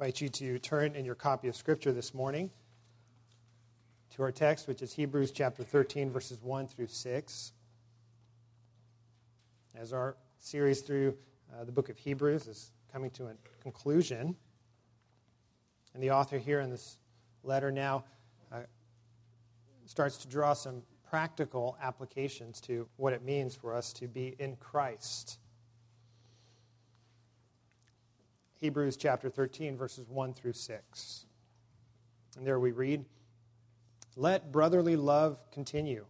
invite you to turn in your copy of Scripture this morning to our text, which is Hebrews chapter 13, verses 1 through 6. As our series through uh, the book of Hebrews is coming to a conclusion, and the author here in this letter now uh, starts to draw some practical applications to what it means for us to be in Christ. Hebrews chapter 13, verses 1 through 6. And there we read Let brotherly love continue.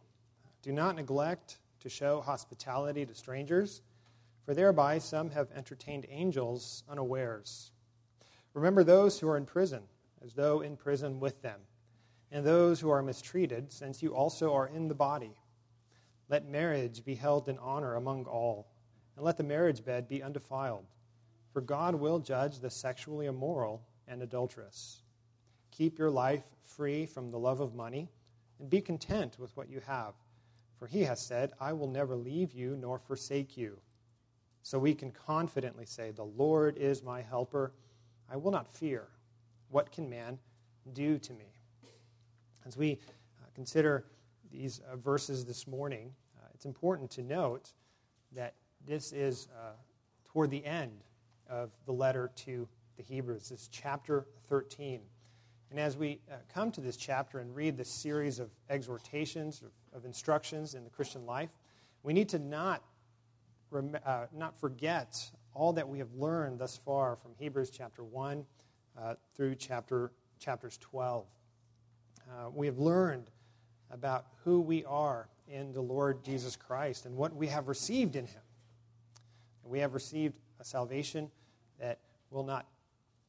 Do not neglect to show hospitality to strangers, for thereby some have entertained angels unawares. Remember those who are in prison, as though in prison with them, and those who are mistreated, since you also are in the body. Let marriage be held in honor among all, and let the marriage bed be undefiled for God will judge the sexually immoral and adulterous. Keep your life free from the love of money, and be content with what you have. For he has said, I will never leave you nor forsake you. So we can confidently say, The Lord is my helper. I will not fear. What can man do to me? As we uh, consider these uh, verses this morning, uh, it's important to note that this is toward the end of the letter to the Hebrews. This is chapter 13. And as we uh, come to this chapter and read this series of exhortations, of, of instructions in the Christian life, we need to not, rem- uh, not forget all that we have learned thus far from Hebrews chapter 1 uh, through chapter, chapters 12. Uh, we have learned about who we are in the Lord Jesus Christ and what we have received in Him. We have received a salvation that will not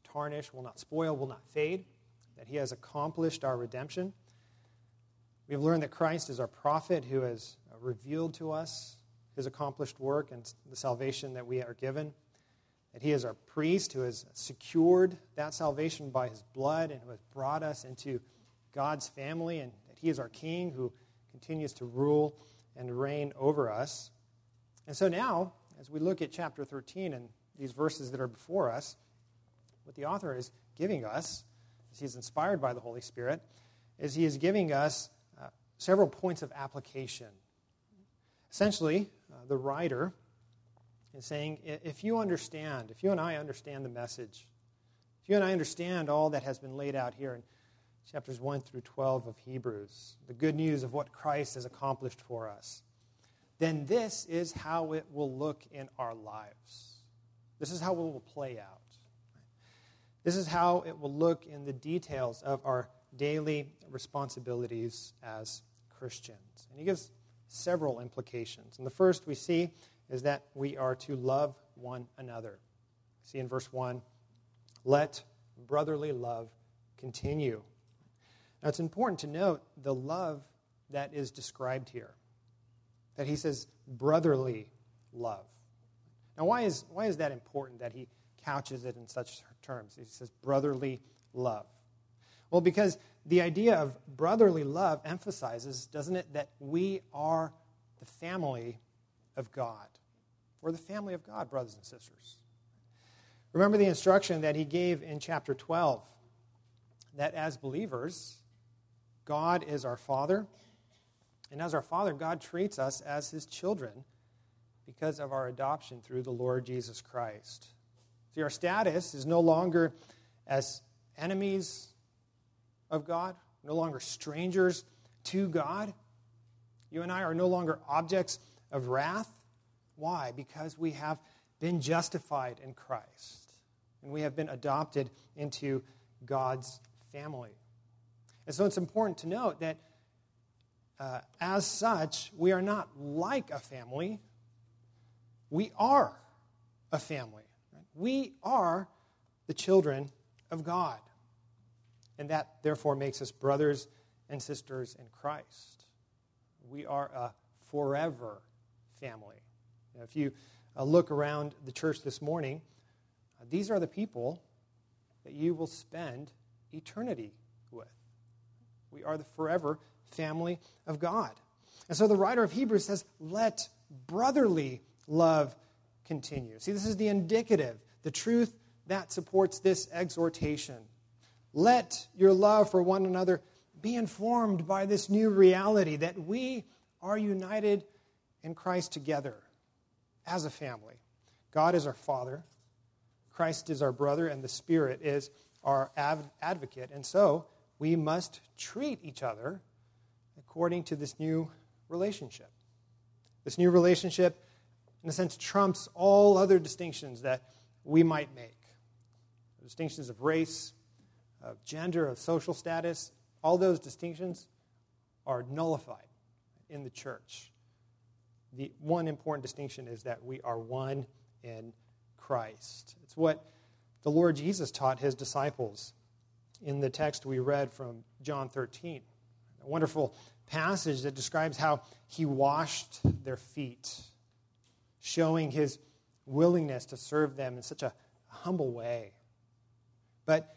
tarnish, will not spoil, will not fade, that he has accomplished our redemption. We have learned that Christ is our prophet who has revealed to us his accomplished work and the salvation that we are given. That he is our priest who has secured that salvation by his blood and who has brought us into God's family, and that he is our king who continues to rule and reign over us. And so now, as we look at chapter 13 and these verses that are before us, what the author is giving us, as he's inspired by the Holy Spirit, is he is giving us uh, several points of application. Essentially, uh, the writer is saying if you understand, if you and I understand the message, if you and I understand all that has been laid out here in chapters 1 through 12 of Hebrews, the good news of what Christ has accomplished for us, then this is how it will look in our lives. This is how it will play out. This is how it will look in the details of our daily responsibilities as Christians. And he gives several implications. And the first we see is that we are to love one another. See in verse 1 let brotherly love continue. Now it's important to note the love that is described here. That he says brotherly love. Now, why is, why is that important that he couches it in such terms? He says brotherly love. Well, because the idea of brotherly love emphasizes, doesn't it, that we are the family of God. We're the family of God, brothers and sisters. Remember the instruction that he gave in chapter 12 that as believers, God is our Father. And as our Father, God treats us as his children because of our adoption through the Lord Jesus Christ. See, our status is no longer as enemies of God, no longer strangers to God. You and I are no longer objects of wrath. Why? Because we have been justified in Christ and we have been adopted into God's family. And so it's important to note that uh, as such, we are not like a family, we are a family. We are the children of God. And that, therefore, makes us brothers and sisters in Christ. We are a forever family. Now, if you uh, look around the church this morning, uh, these are the people that you will spend eternity with. We are the forever family of God. And so the writer of Hebrews says, let brotherly love continue. See, this is the indicative, the truth that supports this exhortation. Let your love for one another be informed by this new reality that we are united in Christ together as a family. God is our Father, Christ is our brother, and the Spirit is our advocate. And so we must treat each other according to this new relationship. This new relationship, in a sense, trumps all other distinctions that we might make distinctions of race, of gender, of social status. All those distinctions are nullified in the church. The one important distinction is that we are one in Christ. It's what the Lord Jesus taught his disciples in the text we read from John 13. A wonderful passage that describes how he washed their feet, showing his willingness to serve them in such a humble way. But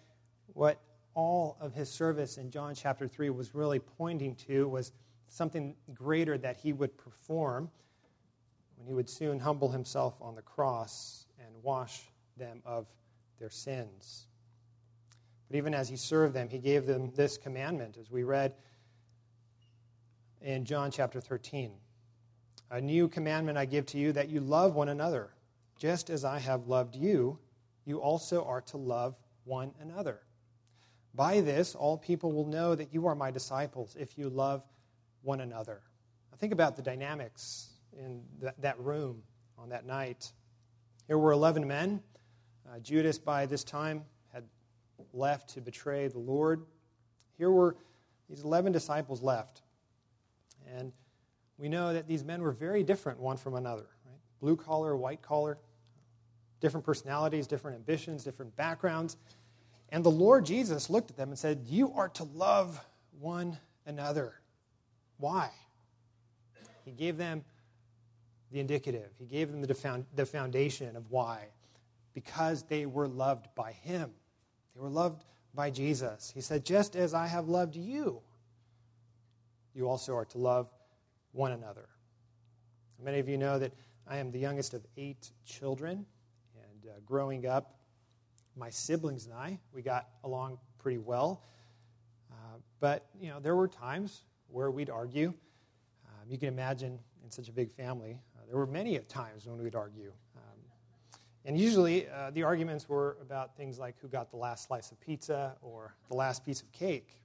what all of his service in John chapter 3 was really pointing to was something greater that he would perform when he would soon humble himself on the cross and wash them of their sins. But even as he served them, he gave them this commandment, as we read in John chapter 13. A new commandment I give to you that you love one another. Just as I have loved you, you also are to love one another. By this, all people will know that you are my disciples if you love one another. Now, think about the dynamics in that, that room on that night. There were 11 men. Uh, Judas, by this time, had left to betray the Lord. Here were these 11 disciples left. And we know that these men were very different one from another right? blue collar, white collar, different personalities, different ambitions, different backgrounds. And the Lord Jesus looked at them and said, You are to love one another. Why? He gave them the indicative, He gave them the foundation of why. Because they were loved by Him, they were loved by Jesus. He said, Just as I have loved you, you also are to love one another. Many of you know that I am the youngest of eight children, and uh, growing up, my siblings and I, we got along pretty well. Uh, but, you know, there were times where we'd argue. Um, you can imagine in such a big family, uh, there were many times when we'd argue. Um, and usually uh, the arguments were about things like who got the last slice of pizza or the last piece of cake.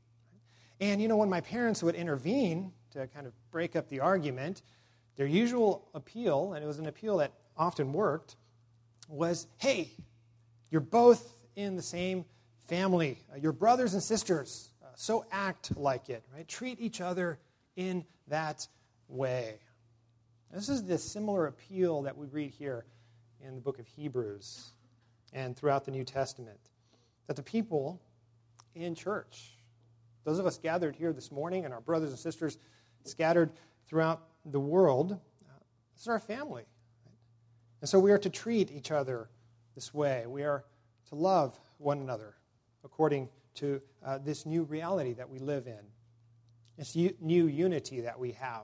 And, you know, when my parents would intervene to kind of break up the argument, their usual appeal, and it was an appeal that often worked, was hey, you're both in the same family. You're brothers and sisters. Uh, so act like it, right? Treat each other in that way. This is the similar appeal that we read here in the book of Hebrews and throughout the New Testament. That the people in church, those of us gathered here this morning and our brothers and sisters scattered throughout the world, this is our family. And so we are to treat each other this way. We are to love one another according to uh, this new reality that we live in, this u- new unity that we have.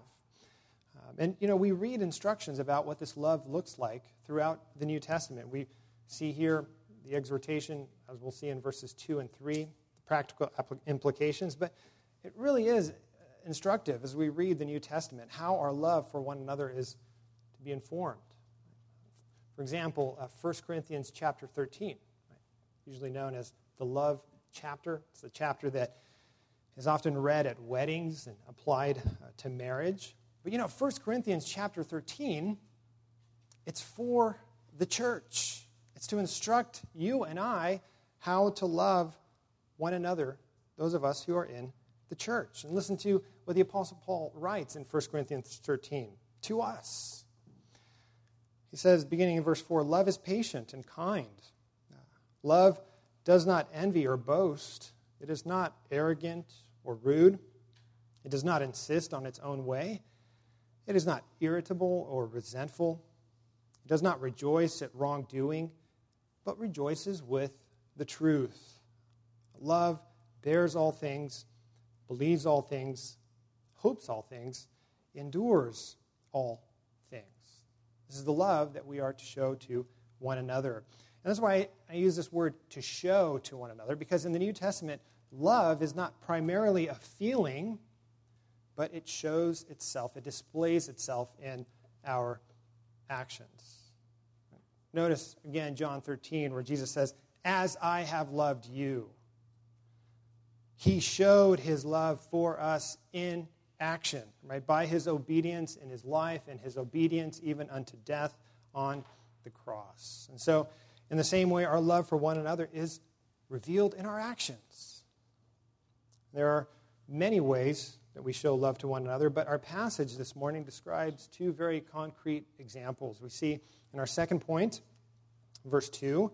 Um, and, you know, we read instructions about what this love looks like throughout the New Testament. We see here the exhortation, as we'll see in verses 2 and 3, the practical implications, but it really is instructive as we read the New Testament how our love for one another is to be informed. For example, uh, 1 Corinthians chapter 13, right? usually known as the love chapter. It's the chapter that is often read at weddings and applied uh, to marriage. But you know, 1 Corinthians chapter 13, it's for the church. It's to instruct you and I how to love one another, those of us who are in the church. And listen to what the Apostle Paul writes in 1 Corinthians 13 to us. He says, beginning in verse 4, love is patient and kind. Love does not envy or boast. It is not arrogant or rude. It does not insist on its own way. It is not irritable or resentful. It does not rejoice at wrongdoing, but rejoices with the truth. Love bears all things, believes all things, hopes all things, endures all things. this is the love that we are to show to one another. And that's why I use this word to show to one another, because in the New Testament, love is not primarily a feeling, but it shows itself, it displays itself in our actions. Notice again John 13, where Jesus says, As I have loved you. He showed his love for us in action, right? By his obedience in his life and his obedience even unto death on the cross. And so, in the same way, our love for one another is revealed in our actions. There are many ways that we show love to one another, but our passage this morning describes two very concrete examples. We see in our second point, verse 2,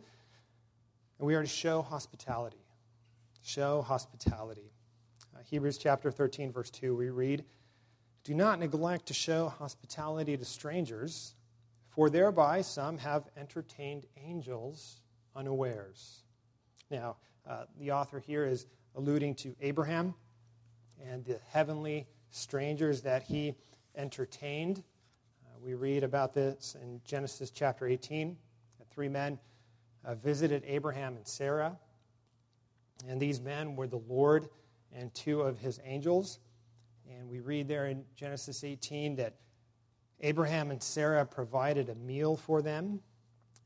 and we are to show hospitality. Show hospitality. Hebrews chapter 13, verse 2, we read, Do not neglect to show hospitality to strangers, for thereby some have entertained angels unawares. Now, uh, the author here is alluding to Abraham and the heavenly strangers that he entertained. Uh, we read about this in Genesis chapter 18. Three men uh, visited Abraham and Sarah, and these men were the Lord and two of his angels. And we read there in Genesis 18 that Abraham and Sarah provided a meal for them.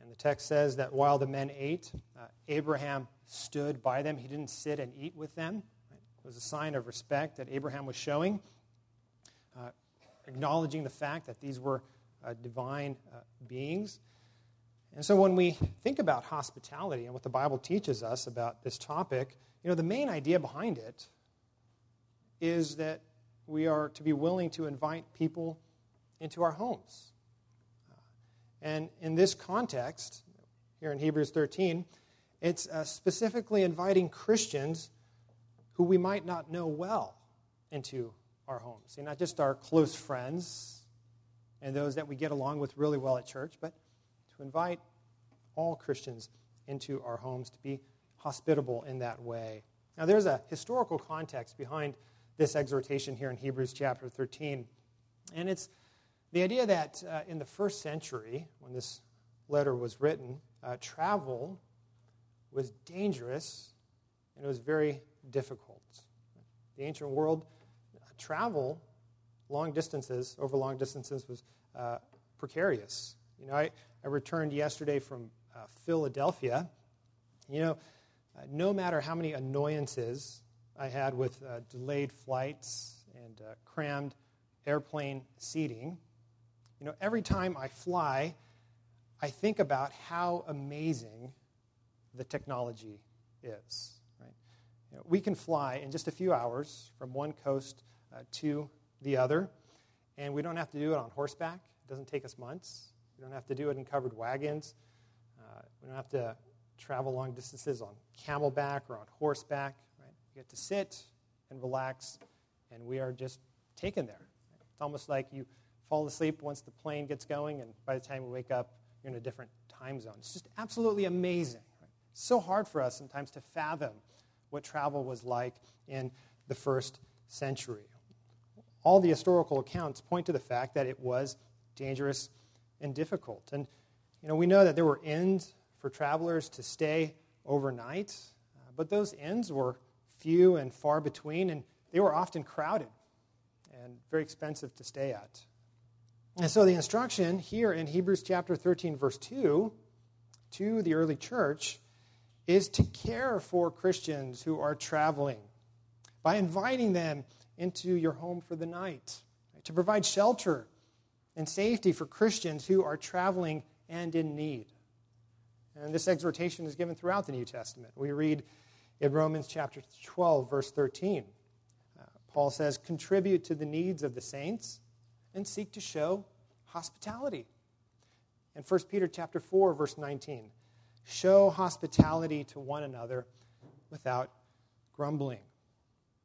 And the text says that while the men ate, uh, Abraham stood by them. He didn't sit and eat with them. It was a sign of respect that Abraham was showing, uh, acknowledging the fact that these were uh, divine uh, beings. And so when we think about hospitality and what the Bible teaches us about this topic, you know, the main idea behind it is that we are to be willing to invite people into our homes. And in this context, here in Hebrews 13, it's uh, specifically inviting Christians who we might not know well into our homes. See, not just our close friends and those that we get along with really well at church, but to invite all Christians into our homes, to be hospitable in that way. Now, there's a historical context behind this exhortation here in Hebrews chapter 13, and it's the idea that uh, in the first century, when this letter was written, uh, travel was dangerous and it was very difficult. The ancient world, uh, travel long distances, over long distances, was uh, precarious. You know, I, I returned yesterday from uh, Philadelphia. You know, no matter how many annoyances I had with uh, delayed flights and uh, crammed airplane seating, you know, every time I fly, I think about how amazing the technology is. Right? You know, we can fly in just a few hours from one coast uh, to the other, and we don't have to do it on horseback. It doesn't take us months. We don't have to do it in covered wagons. Uh, we don't have to travel long distances on camelback or on horseback. We get to sit and relax, and we are just taken there. It's almost like you fall asleep once the plane gets going, and by the time you wake up, you're in a different time zone. It's just absolutely amazing. Right? so hard for us sometimes to fathom what travel was like in the first century. All the historical accounts point to the fact that it was dangerous and difficult. And, you know, we know that there were inns for travelers to stay overnight, uh, but those inns were few and far between, and they were often crowded and very expensive to stay at. And so the instruction here in Hebrews chapter 13, verse 2, to the early church is to care for Christians who are traveling by inviting them into your home for the night, to provide shelter and safety for Christians who are traveling and in need. And this exhortation is given throughout the New Testament. We read in Romans chapter 12, verse 13. Uh, Paul says, Contribute to the needs of the saints and seek to show hospitality. In 1 Peter chapter 4, verse 19, show hospitality to one another without grumbling.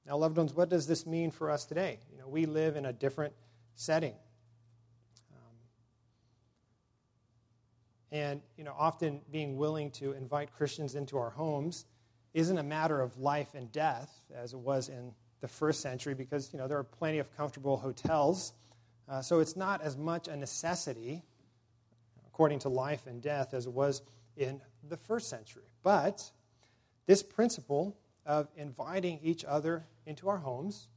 Now, loved ones, what does this mean for us today? You know, we live in a different setting. And you know, often being willing to invite Christians into our homes isn't a matter of life and death as it was in the first century because you know there are plenty of comfortable hotels. Uh, so it's not as much a necessity, according to life and death, as it was in the first century. But this principle of inviting each other into our homes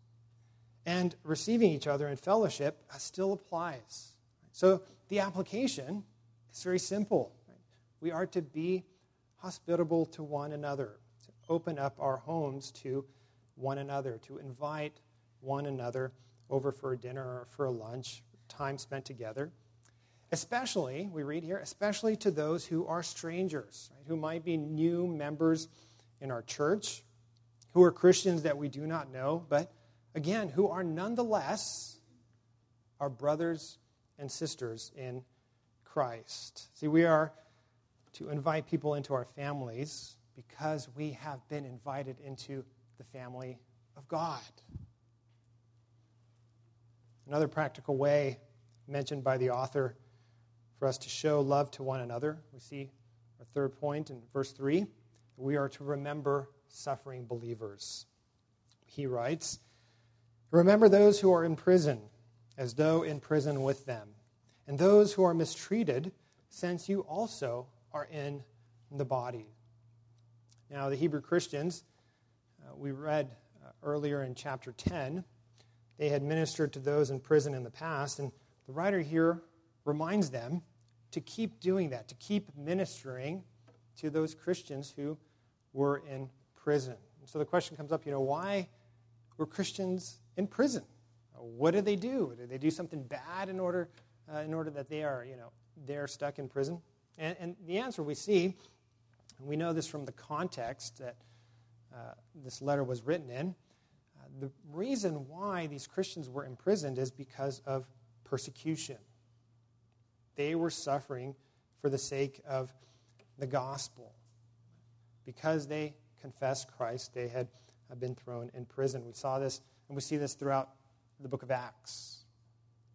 and receiving each other in fellowship still applies. So the application is very simple. We are to be hospitable to one another, open up our homes to one another, to invite one another over for a dinner or for a lunch, time spent together. Especially, we read here, especially to those who are strangers, right, who might be new members in our church, who are Christians that we do not know, but again, who are nonetheless our brothers and sisters in Christ. See, we are to invite people into our families because we have been invited into the family of God. Another practical way mentioned by the author for us to show love to one another, we see our third point in verse 3 we are to remember suffering believers. He writes, Remember those who are in prison, as though in prison with them, and those who are mistreated, since you also are in the body. Now, the Hebrew Christians, uh, we read uh, earlier in chapter 10, they had ministered to those in prison in the past, and the writer here reminds them to keep doing that, to keep ministering to those Christians who were in prison. And so the question comes up, you know, why were Christians in prison? What did they do? Did they do something bad in order, uh, in order that they are, you know, they're stuck in prison? And, and the answer we see, and we know this from the context that uh, this letter was written in, uh, the reason why these Christians were imprisoned is because of persecution. They were suffering for the sake of the gospel. Because they confessed Christ, they had been thrown in prison. We saw this and we see this throughout the book of Acts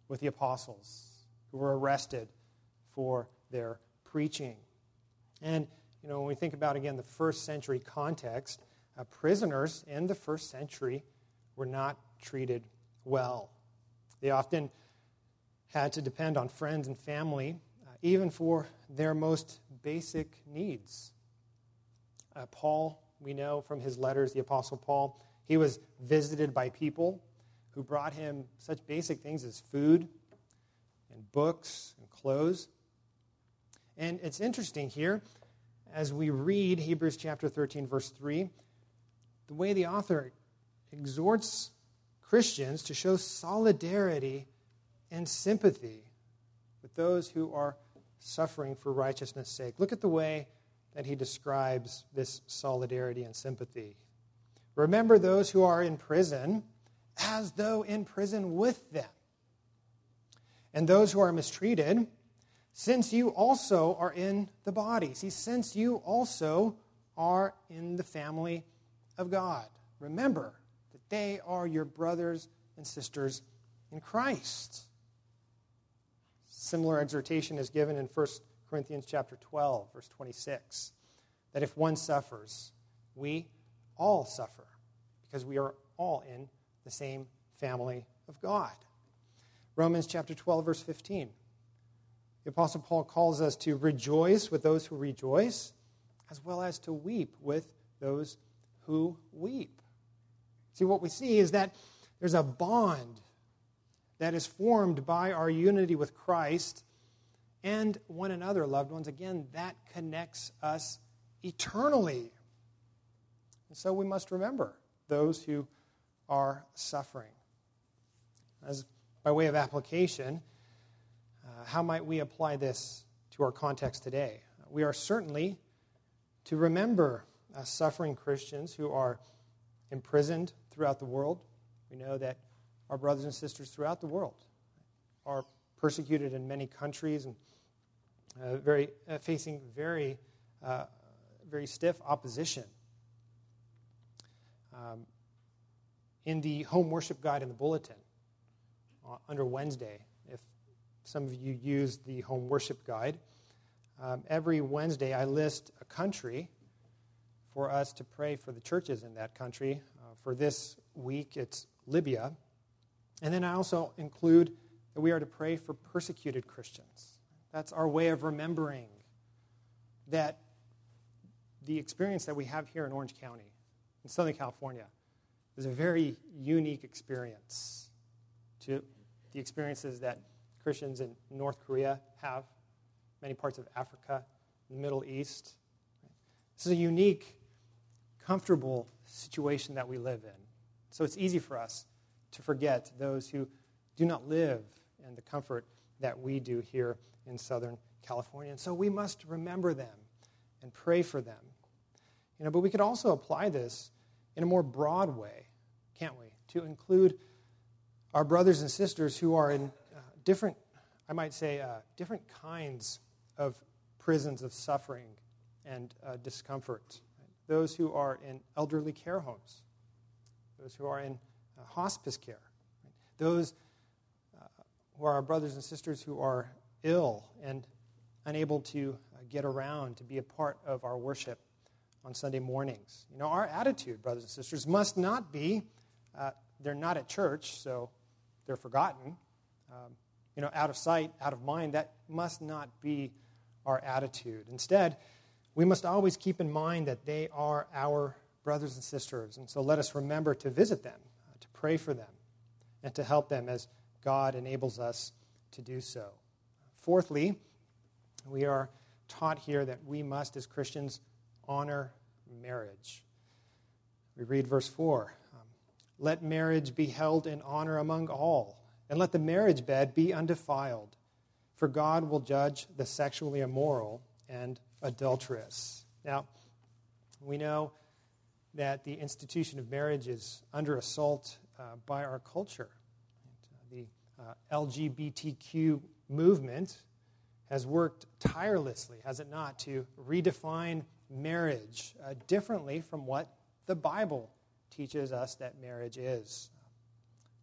with the apostles who were arrested for their preaching. And, you know, when we think about, again, the first century context, uh, prisoners in the first century were not treated well. They often had to depend on friends and family, uh, even for their most basic needs. Uh, Paul, we know from his letters, the Apostle Paul, he was visited by people who brought him such basic things as food and books and clothes. And it's interesting here, as we read Hebrews chapter 13, verse 3, the way the author exhorts Christians to show solidarity and sympathy with those who are suffering for righteousness' sake. Look at the way that he describes this solidarity and sympathy. Remember those who are in prison as though in prison with them, and those who are mistreated, since you also are in the body. See, since you also are in the family of God. Remember that they are your brothers and sisters in Christ. Similar exhortation is given in 1 Corinthians chapter 12, verse 26, that if one suffers, we all suffer because we are all in the same family of God. Romans chapter 12, verse 15. The Apostle Paul calls us to rejoice with those who rejoice, as well as to weep with those who weep. See, what we see is that there's a bond that is formed by our unity with Christ and one another, loved ones. Again, that connects us eternally. And so we must remember those who are suffering. As by way of application, how might we apply this to our context today? We are certainly to remember uh, suffering Christians who are imprisoned throughout the world. We know that our brothers and sisters throughout the world are persecuted in many countries and uh, very, uh, facing very, uh, very stiff opposition. Um, in the home worship guide in the bulletin, uh, under Wednesday, if some of you use the home worship guide, um, every Wednesday I list a country for us to pray for the churches in that country. Uh, for this week, it's Libya. And then I also include that we are to pray for persecuted Christians. That's our way of remembering that the experience that we have here in Orange County, in Southern California, is a very unique experience to the experiences that Christians in North Korea have, many parts of Africa, the Middle East. This is a unique, comfortable situation that we live in. So it's easy for us to forget those who do not live in the comfort that we do here in Southern California. And so we must remember them and pray for them. You know, but we could also apply this in a more broad way, can't we? To include our brothers and sisters who are in different, I might say, uh, different kinds of prisons of suffering and uh, discomfort. Those who are in elderly care homes, those who are in uh, hospice care, those uh, who are our brothers and sisters who are ill and unable to uh, get around to be a part of our worship on Sunday mornings. You know, our attitude, brothers and sisters, must not be uh, they're not at church, so they're forgotten. Um, you know, out of sight, out of mind. That must not be our attitude. Instead, we must always keep in mind that they are our brothers and sisters. And so let us remember to visit them, uh, to pray for them, and to help them as God enables us to do so. Fourthly, we are taught here that we must, as Christians, honor marriage. We read verse 4 um, Let marriage be held in honor among all, and let the marriage bed be undefiled, for God will judge the sexually immoral and adulterous. Now, we know that the institution of marriage is under assault uh, by our culture. The uh, LGBTQ movement has worked tirelessly, has it not, to redefine marriage uh, differently from what the Bible teaches us that marriage is.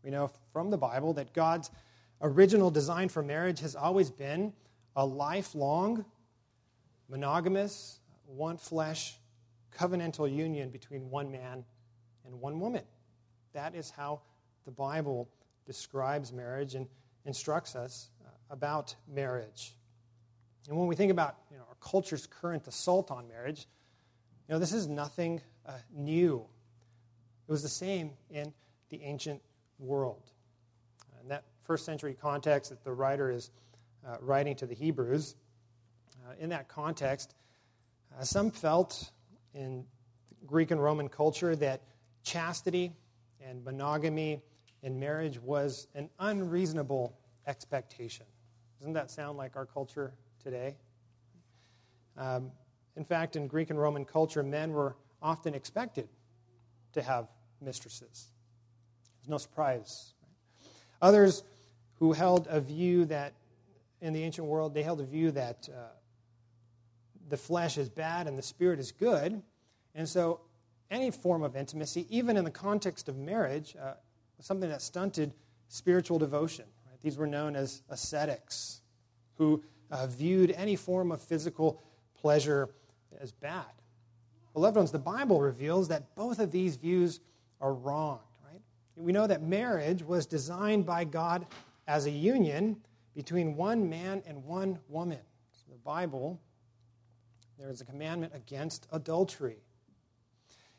We know from the Bible that God's original design for marriage has always been a lifelong, monogamous, one flesh, covenantal union between one man and one woman. That is how the Bible describes marriage and instructs us uh, about marriage. And when we think about you know, our culture's current assault on marriage, you know, this is nothing uh, new. It was the same in the ancient world. In that first century context that the writer is uh, writing to the Hebrews, uh, in that context, uh, some felt in Greek and Roman culture that chastity and monogamy in marriage was an unreasonable expectation. Doesn't that sound like our culture today. Um, in fact, in Greek and Roman culture, men were often expected to have mistresses. There's no surprise. Others who held a view that, in the ancient world, they held a view that uh, the flesh is bad and the spirit is good. And so, any form of intimacy, even in the context of marriage, uh, was something that stunted spiritual devotion. Right? These were known as ascetics, who uh, viewed any form of physical pleasure as bad. Beloved ones, the Bible reveals that both of these views are wrong? We know that marriage was designed by God as a union between one man and one woman. So the Bible, there is a commandment against adultery.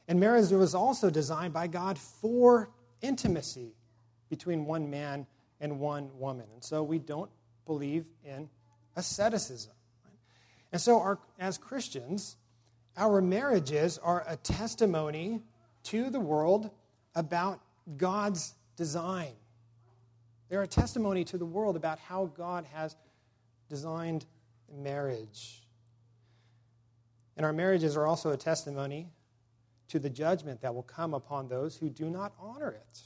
And marriage was also designed by God for intimacy between one man and one woman. And so we don't believe in asceticism. And so, our, as Christians, our marriages are a testimony to the world about God's design. They're a testimony to the world about how God has designed marriage. And our marriages are also a testimony to the judgment that will come upon those who do not honor it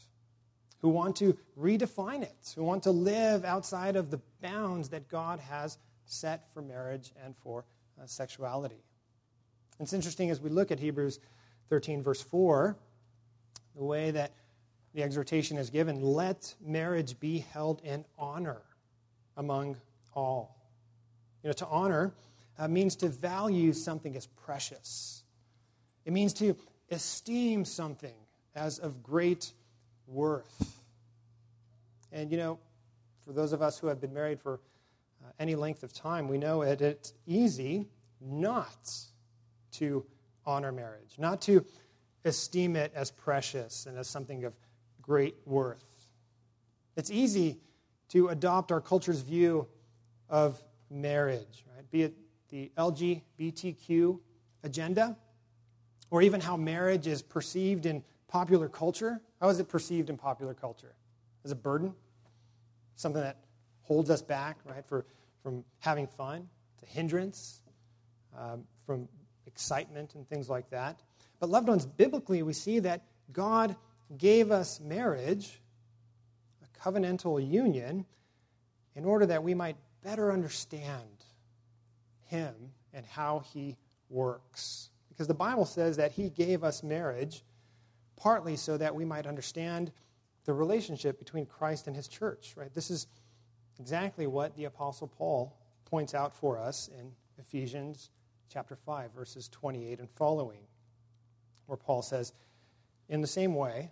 who want to redefine it, who want to live outside of the bounds that God has set for marriage and for uh, sexuality. It's interesting as we look at Hebrews 13, verse 4, the way that the exhortation is given let marriage be held in honor among all. You know, to honor uh, means to value something as precious, it means to esteem something as of great worth. And you know, for those of us who have been married for uh, any length of time, we know that it's easy not to honor marriage, not to esteem it as precious and as something of great worth. It's easy to adopt our culture's view of marriage, right? Be it the LGBTQ agenda, or even how marriage is perceived in popular culture. How is it perceived in popular culture? As a burden? Something that holds us back, right, for, from having fun? It's a hindrance um, from excitement and things like that. But, loved ones, biblically, we see that God gave us marriage, a covenantal union, in order that we might better understand Him and how He works. Because the Bible says that He gave us marriage partly so that we might understand the relationship between Christ and His church, right? This is exactly what the Apostle Paul points out for us in Ephesians chapter 5, verses 28 and following, where Paul says, In the same way,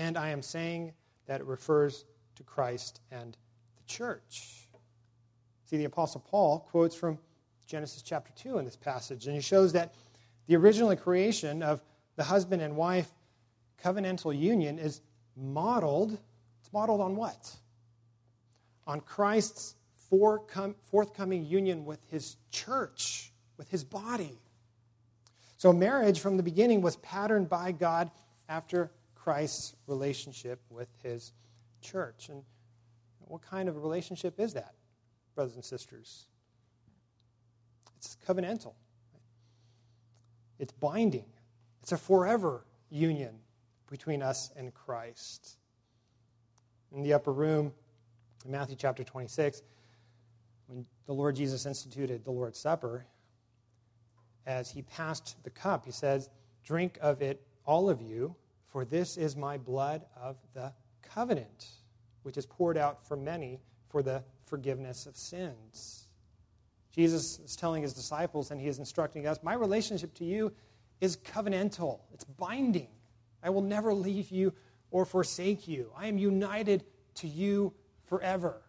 and I am saying that it refers to Christ and the church. See, the Apostle Paul quotes from Genesis chapter 2 in this passage, and he shows that the original creation of the husband and wife covenantal union is modeled. It's modeled on what? On Christ's forthcoming union with his church, with his body. So, marriage from the beginning was patterned by God after Christ's relationship with his church. And what kind of a relationship is that, brothers and sisters? It's covenantal, it's binding, it's a forever union between us and Christ. In the upper room, in Matthew chapter 26, when the Lord Jesus instituted the Lord's Supper, as he passed the cup, he says, Drink of it, all of you, for this is my blood of the covenant, which is poured out for many for the forgiveness of sins. Jesus is telling his disciples, and he is instructing us My relationship to you is covenantal, it's binding. I will never leave you or forsake you. I am united to you forever.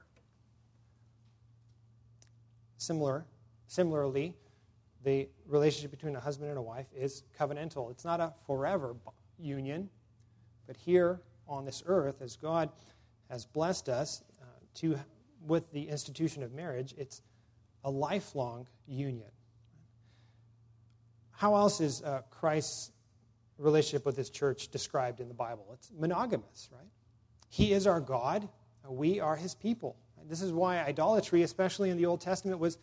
Similar, similarly, the relationship between a husband and a wife is covenantal. It's not a forever union, but here on this earth, as God has blessed us uh, to, with the institution of marriage, it's a lifelong union. How else is uh, Christ's relationship with his church described in the Bible? It's monogamous, right? He is our God, we are his people. This is why idolatry, especially in the Old Testament, was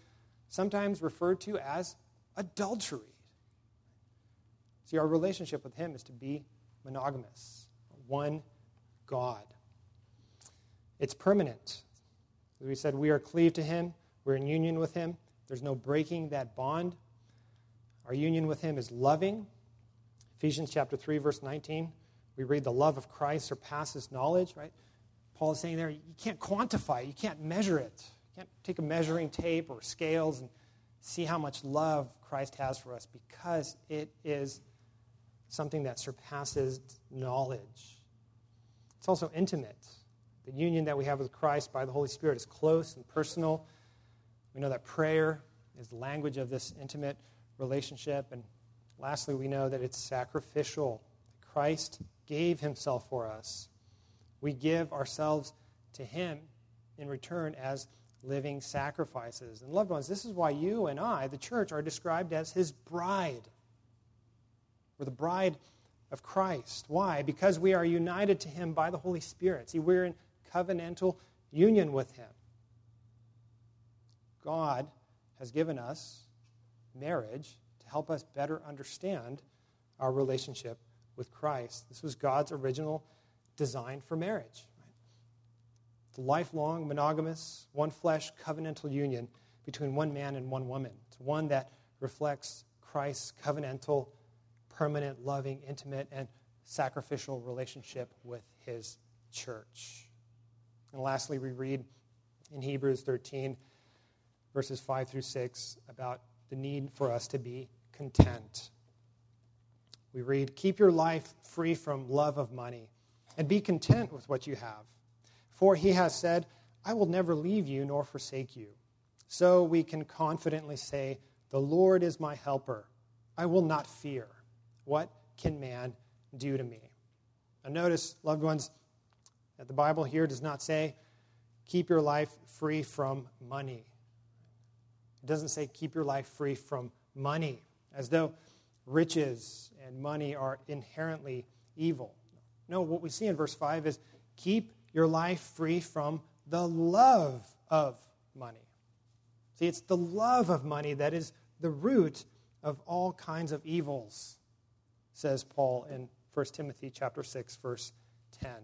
sometimes referred to as adultery. See, our relationship with Him is to be monogamous, one God. It's permanent. As we said, we are cleaved to Him, we're in union with Him. There's no breaking that bond. Our union with Him is loving. Ephesians chapter 3, verse 19, we read, The love of Christ surpasses knowledge, right? Paul is saying there, you can't quantify it, you can't measure it. You can't take a measuring tape or scales and see how much love Christ has for us because it is something that surpasses knowledge. It's also intimate. The union that we have with Christ by the Holy Spirit is close and personal. We know that prayer is the language of this intimate relationship. And lastly, we know that it's sacrificial. Christ gave himself for us we give ourselves to Him in return as living sacrifices. And loved ones, this is why you and I, the church, are described as His bride. We're the bride of Christ. Why? Because we are united to Him by the Holy Spirit. See, we're in covenantal union with Him. God has given us marriage to help us better understand our relationship with Christ. This was God's original design for marriage. Right? It's a lifelong, monogamous, one flesh, covenantal union between one man and one woman. It's one that reflects Christ's covenantal permanent, loving, intimate, and sacrificial relationship with his church. And lastly, we read in Hebrews 13, verses 5 through 6, about the need for us to be content. We read, Keep your life free from love of money, and be content with what you have. For he has said, I will never leave you nor forsake you. So we can confidently say, The Lord is my helper. I will not fear. What can man do to me? Now, notice, loved ones, that the Bible here does not say, Keep your life free from money. It doesn't say, Keep your life free from money, as though riches and money are inherently evil. No, what we see in verse 5 is, Keep your life free from the love of money. See, it's the love of money that is the root of all kinds of evils, says Paul in 1 Timothy chapter 6, verse 10. And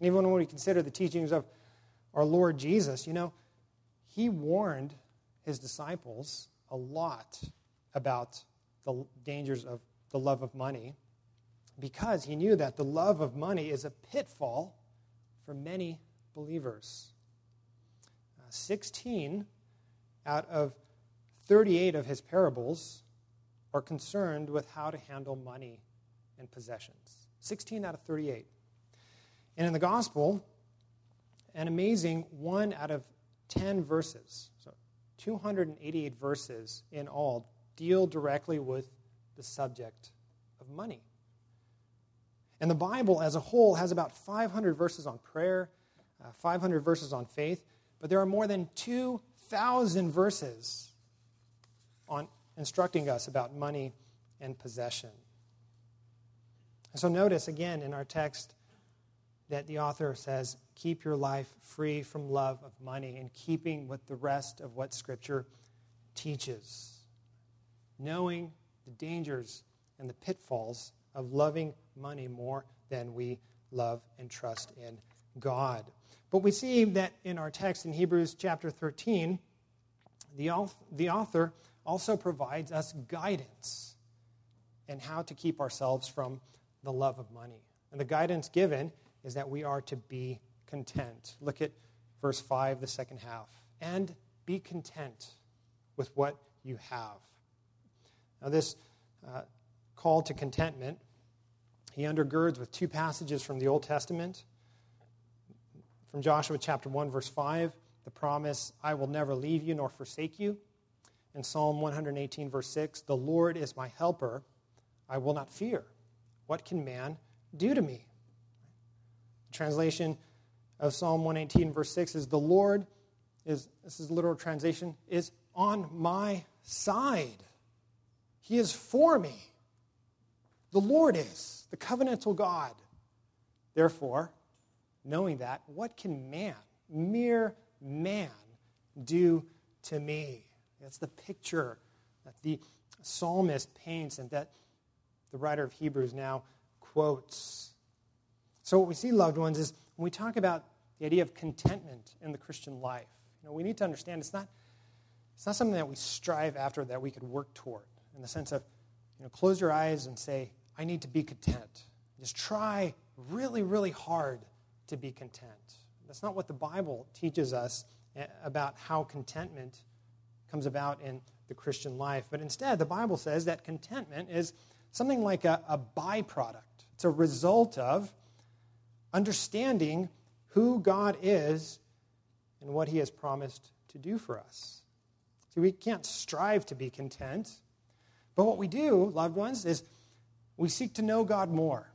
even when we consider the teachings of our Lord Jesus, you know, he warned his disciples a lot about the dangers of the love of money because he knew that the love of money is a pitfall for many believers. Uh, 16 out of 38 of his parables are concerned with how to handle money and possessions. 16 out of 38. And in the gospel, an amazing one out of 10 verses, so 288 verses in all, deal directly with the subject of money. And the Bible as a whole has about 500 verses on prayer, uh, 500 verses on faith, but there are more than 2,000 verses on instructing us about money and possession. And so notice again in our text that the author says, Keep your life free from love of money, in keeping with the rest of what Scripture teaches. Knowing the dangers and the pitfalls of loving money more than we love and trust in God. But we see that in our text in Hebrews chapter 13, the author also provides us guidance in how to keep ourselves from the love of money. And the guidance given is that we are to be content. Look at verse 5, the second half. And be content with what you have. Now, this uh, call to contentment, he undergirds with two passages from the Old Testament. From Joshua chapter 1, verse 5, the promise, I will never leave you nor forsake you. In Psalm 118, verse 6, the Lord is my helper. I will not fear. What can man do to me? The translation of Psalm 118, verse 6 is, The Lord is, this is literal translation, is on my side. He is for me. The Lord is, the covenantal God. Therefore, knowing that, what can man, mere man, do to me? That's the picture that the psalmist paints and that the writer of Hebrews now quotes. So, what we see, loved ones, is when we talk about the idea of contentment in the Christian life, you know, we need to understand it's not, it's not something that we strive after that we could work toward in the sense of, you know, close your eyes and say, I need to be content. Just try really, really hard to be content. That's not what the Bible teaches us eh, about how contentment comes about in the Christian life. But instead, the Bible says that contentment is something like a, a byproduct, it's a result of understanding who God is and what He has promised to do for us. See, we can't strive to be content, but what we do, loved ones, is we seek to know God more.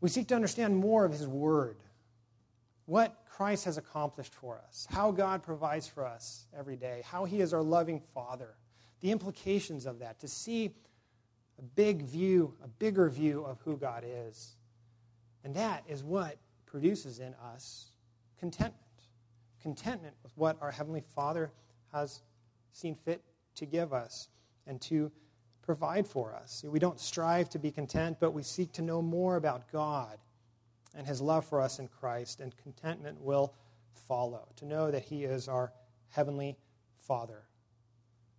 We seek to understand more of His Word, what Christ has accomplished for us, how God provides for us every day, how He is our loving Father, the implications of that, to see a big view, a bigger view of who God is. And that is what produces in us contentment. Contentment with what our Heavenly Father has seen fit to give us and to provide for us. We don't strive to be content, but we seek to know more about God and his love for us in Christ, and contentment will follow. To know that he is our heavenly Father,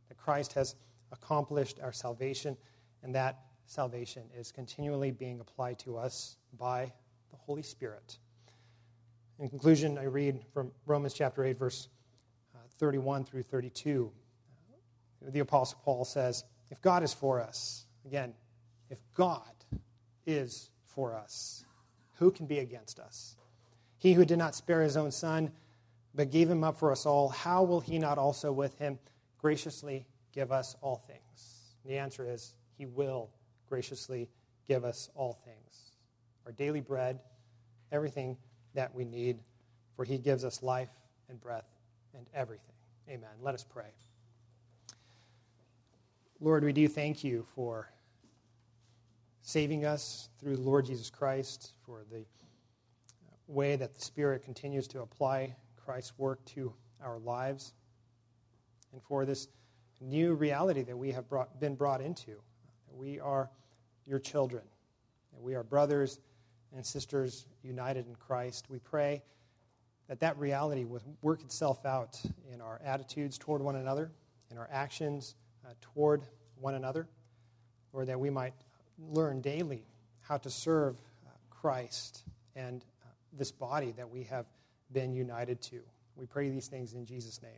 that Christ has accomplished our salvation, And that salvation is continually being applied to us by the Holy Spirit. In conclusion, I read from Romans chapter 8, verse uh, 31 through 32. The Apostle Paul says, If God is for us, again, if God is for us, who can be against us? He who did not spare his own son, but gave him up for us all, how will he not also with him graciously give us all things? And the answer is, he will graciously give us all things our daily bread, everything that we need, for he gives us life and breath and everything. Amen. Let us pray. Lord, we do thank you for saving us through the Lord Jesus Christ, for the way that the Spirit continues to apply Christ's work to our lives, and for this new reality that we have brought, been brought into. We are your children, we are brothers and sisters united in Christ. We pray that that reality would work itself out in our attitudes toward one another, in our actions uh, toward one another, or that we might learn daily how to serve uh, Christ and uh, this body that we have been united to. We pray these things in Jesus' name.